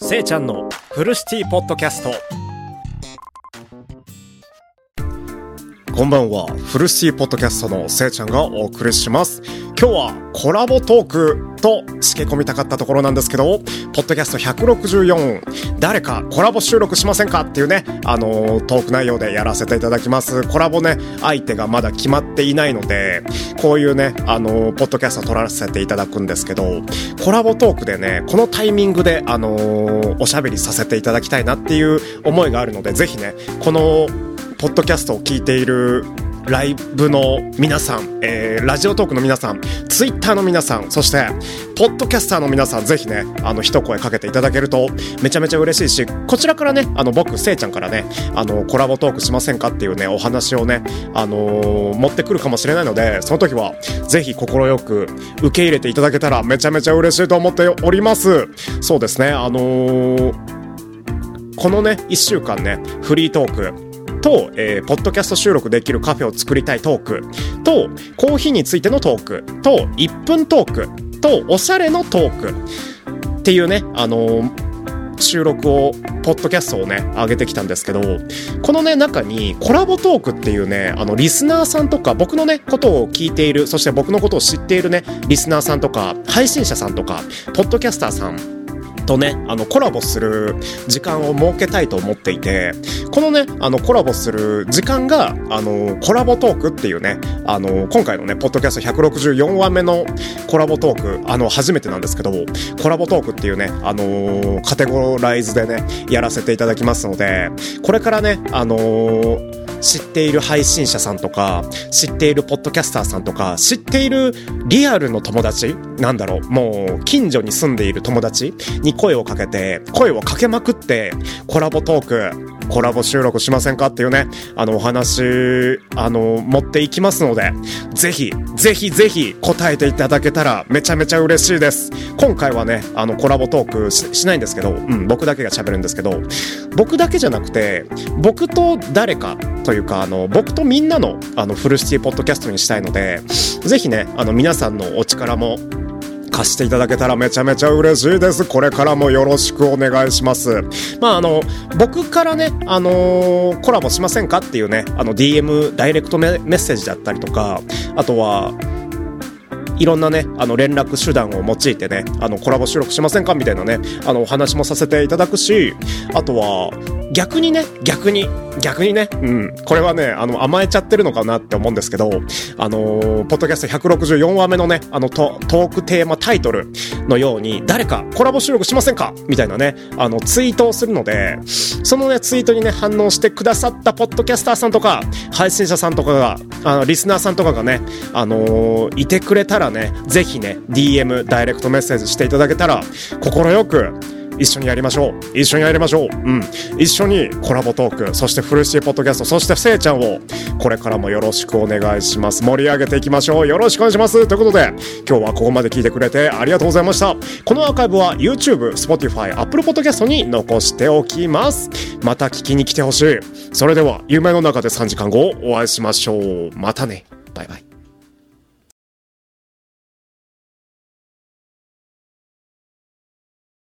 せいちゃんのフルシティポッドキャスト。こんばんは。フルシティポッドキャストのせいちゃんがお送りします。今日はコラボトークとしけ込みたかったところなんですけどポッドキャスト164誰かコラボ収録しませんかっていうねあのー、トーク内容でやらせていただきます。コラボね相手がまだ決まっていないのでこういうねあのー、ポッドキャスト撮らせていただくんですけどコラボトークでねこのタイミングであのー、おしゃべりさせていただきたいなっていう思いがあるのでぜひねこのポッドキャストを聞いているライブの皆さん、えー、ラジオトークの皆さん、ツイッターの皆さん、そして、ポッドキャスターの皆さん、ぜひね、あの、一声かけていただけると、めちゃめちゃ嬉しいし、こちらからね、あの、僕、せいちゃんからね、あの、コラボトークしませんかっていうね、お話をね、あのー、持ってくるかもしれないので、その時は、ぜひ快く受け入れていただけたら、めちゃめちゃ嬉しいと思っております。そうですね、あのー、このね、一週間ね、フリートーク、と、えー、ポッドキャスト収録できるカフェを作りたいトーク。と、コーヒーについてのトーク。と、1分トーク。と、おしゃれのトーク。っていうね、あのー収録を、ポッドキャストをね、上げてきたんですけど、このね、中にコラボトークっていうね、あの、リスナーさんとか、僕のね、ことを聞いている、そして僕のことを知っているね、リスナーさんとか、配信者さんとか、ポッドキャスターさんとね、あの、コラボする時間を設けたいと思っていて、このね、あの、コラボする時間が、あの、コラボトークっていうね、あの、今回のね、ポッドキャスト164話目のコラボトーク、あの、初めてなんですけど、コラボトークっていうね、あの、カテゴライズでね、やらせていただきますので、これからね、あの知っている配信者さんとか、知っているポッドキャスターさんとか、知っているリアルの友達なんだろう、もう、近所に住んでいる友達に声をかけて、声をかけまくって、コラボトーク、コラボ収録しませんかっていうね、あの、お話、あの、持っていきますので、ぜひ、ぜひぜひ答えていただけたらめちゃめちゃ嬉しいです。今回はね、あの、コラボトークしないんですけど、うん、僕だけが喋るんですけど、僕だけじゃなくて、僕と誰かというか、あの、僕とみんなの、あの、フルシティポッドキャストにしたいので、ぜひね、あの、皆さんのお力も貸していただけたらめちゃめちゃ嬉しいです。これからもよろしくお願いします。まあ、あの、僕からね、あのー、コラボしませんかっていうね、あの、DM、ダイレクトメッセージだったりとか、あとは、いろんなね、あの連絡手段を用いてね、あのコラボ収録しませんかみたいなね、あのお話もさせていただくし、あとは、逆にね、逆に、逆にね、うん、これはね、あの、甘えちゃってるのかなって思うんですけど、あのー、ポッドキャスト164話目のね、あのト、トークテーマタイトルのように、誰かコラボ収録しませんか？みたいなね、あの、ツイートをするので、そのね、ツイートにね、反応してくださったポッドキャスターさんとか、配信者さんとかが、あの、リスナーさんとかがね、あのー、いてくれたらね、ぜひね、DM、ダイレクトメッセージしていただけたら、心よく、一緒にやりましょう。一緒にやりましょう。うん。一緒にコラボトークそしてフルシティポッドキャストそしてせいちゃんをこれからもよろしくお願いします。盛り上げていきましょう。よろしくお願いします。ということで今日はここまで聞いてくれてありがとうございました。このアーカイブは YouTube、Spotify、Apple Podcast に残しておきます。また聞きに来てほしい。それでは夢の中で3時間後お会いしましょう。またね。バイバイ。